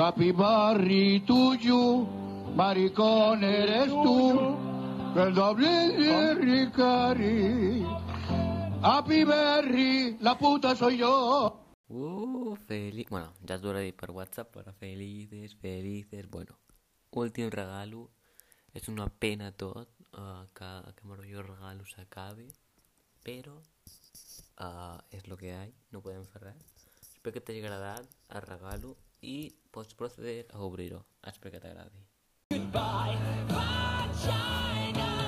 Happy Barry tuyo, maricón eres tú, el doble de Ricari. Happy la puta soy yo. Uh, feliz... Bueno, ja us ho hauré dit per WhatsApp, però felices, felices... Bueno, últim regalo. És una pena tot uh, que, que meu regalo s'acabi, però uh, és el que hi ha, no podem fer. Espero que t'hagi agradat el regalo i pots proceder a obrir-ho. Espero que t'agradi. Goodbye, bye,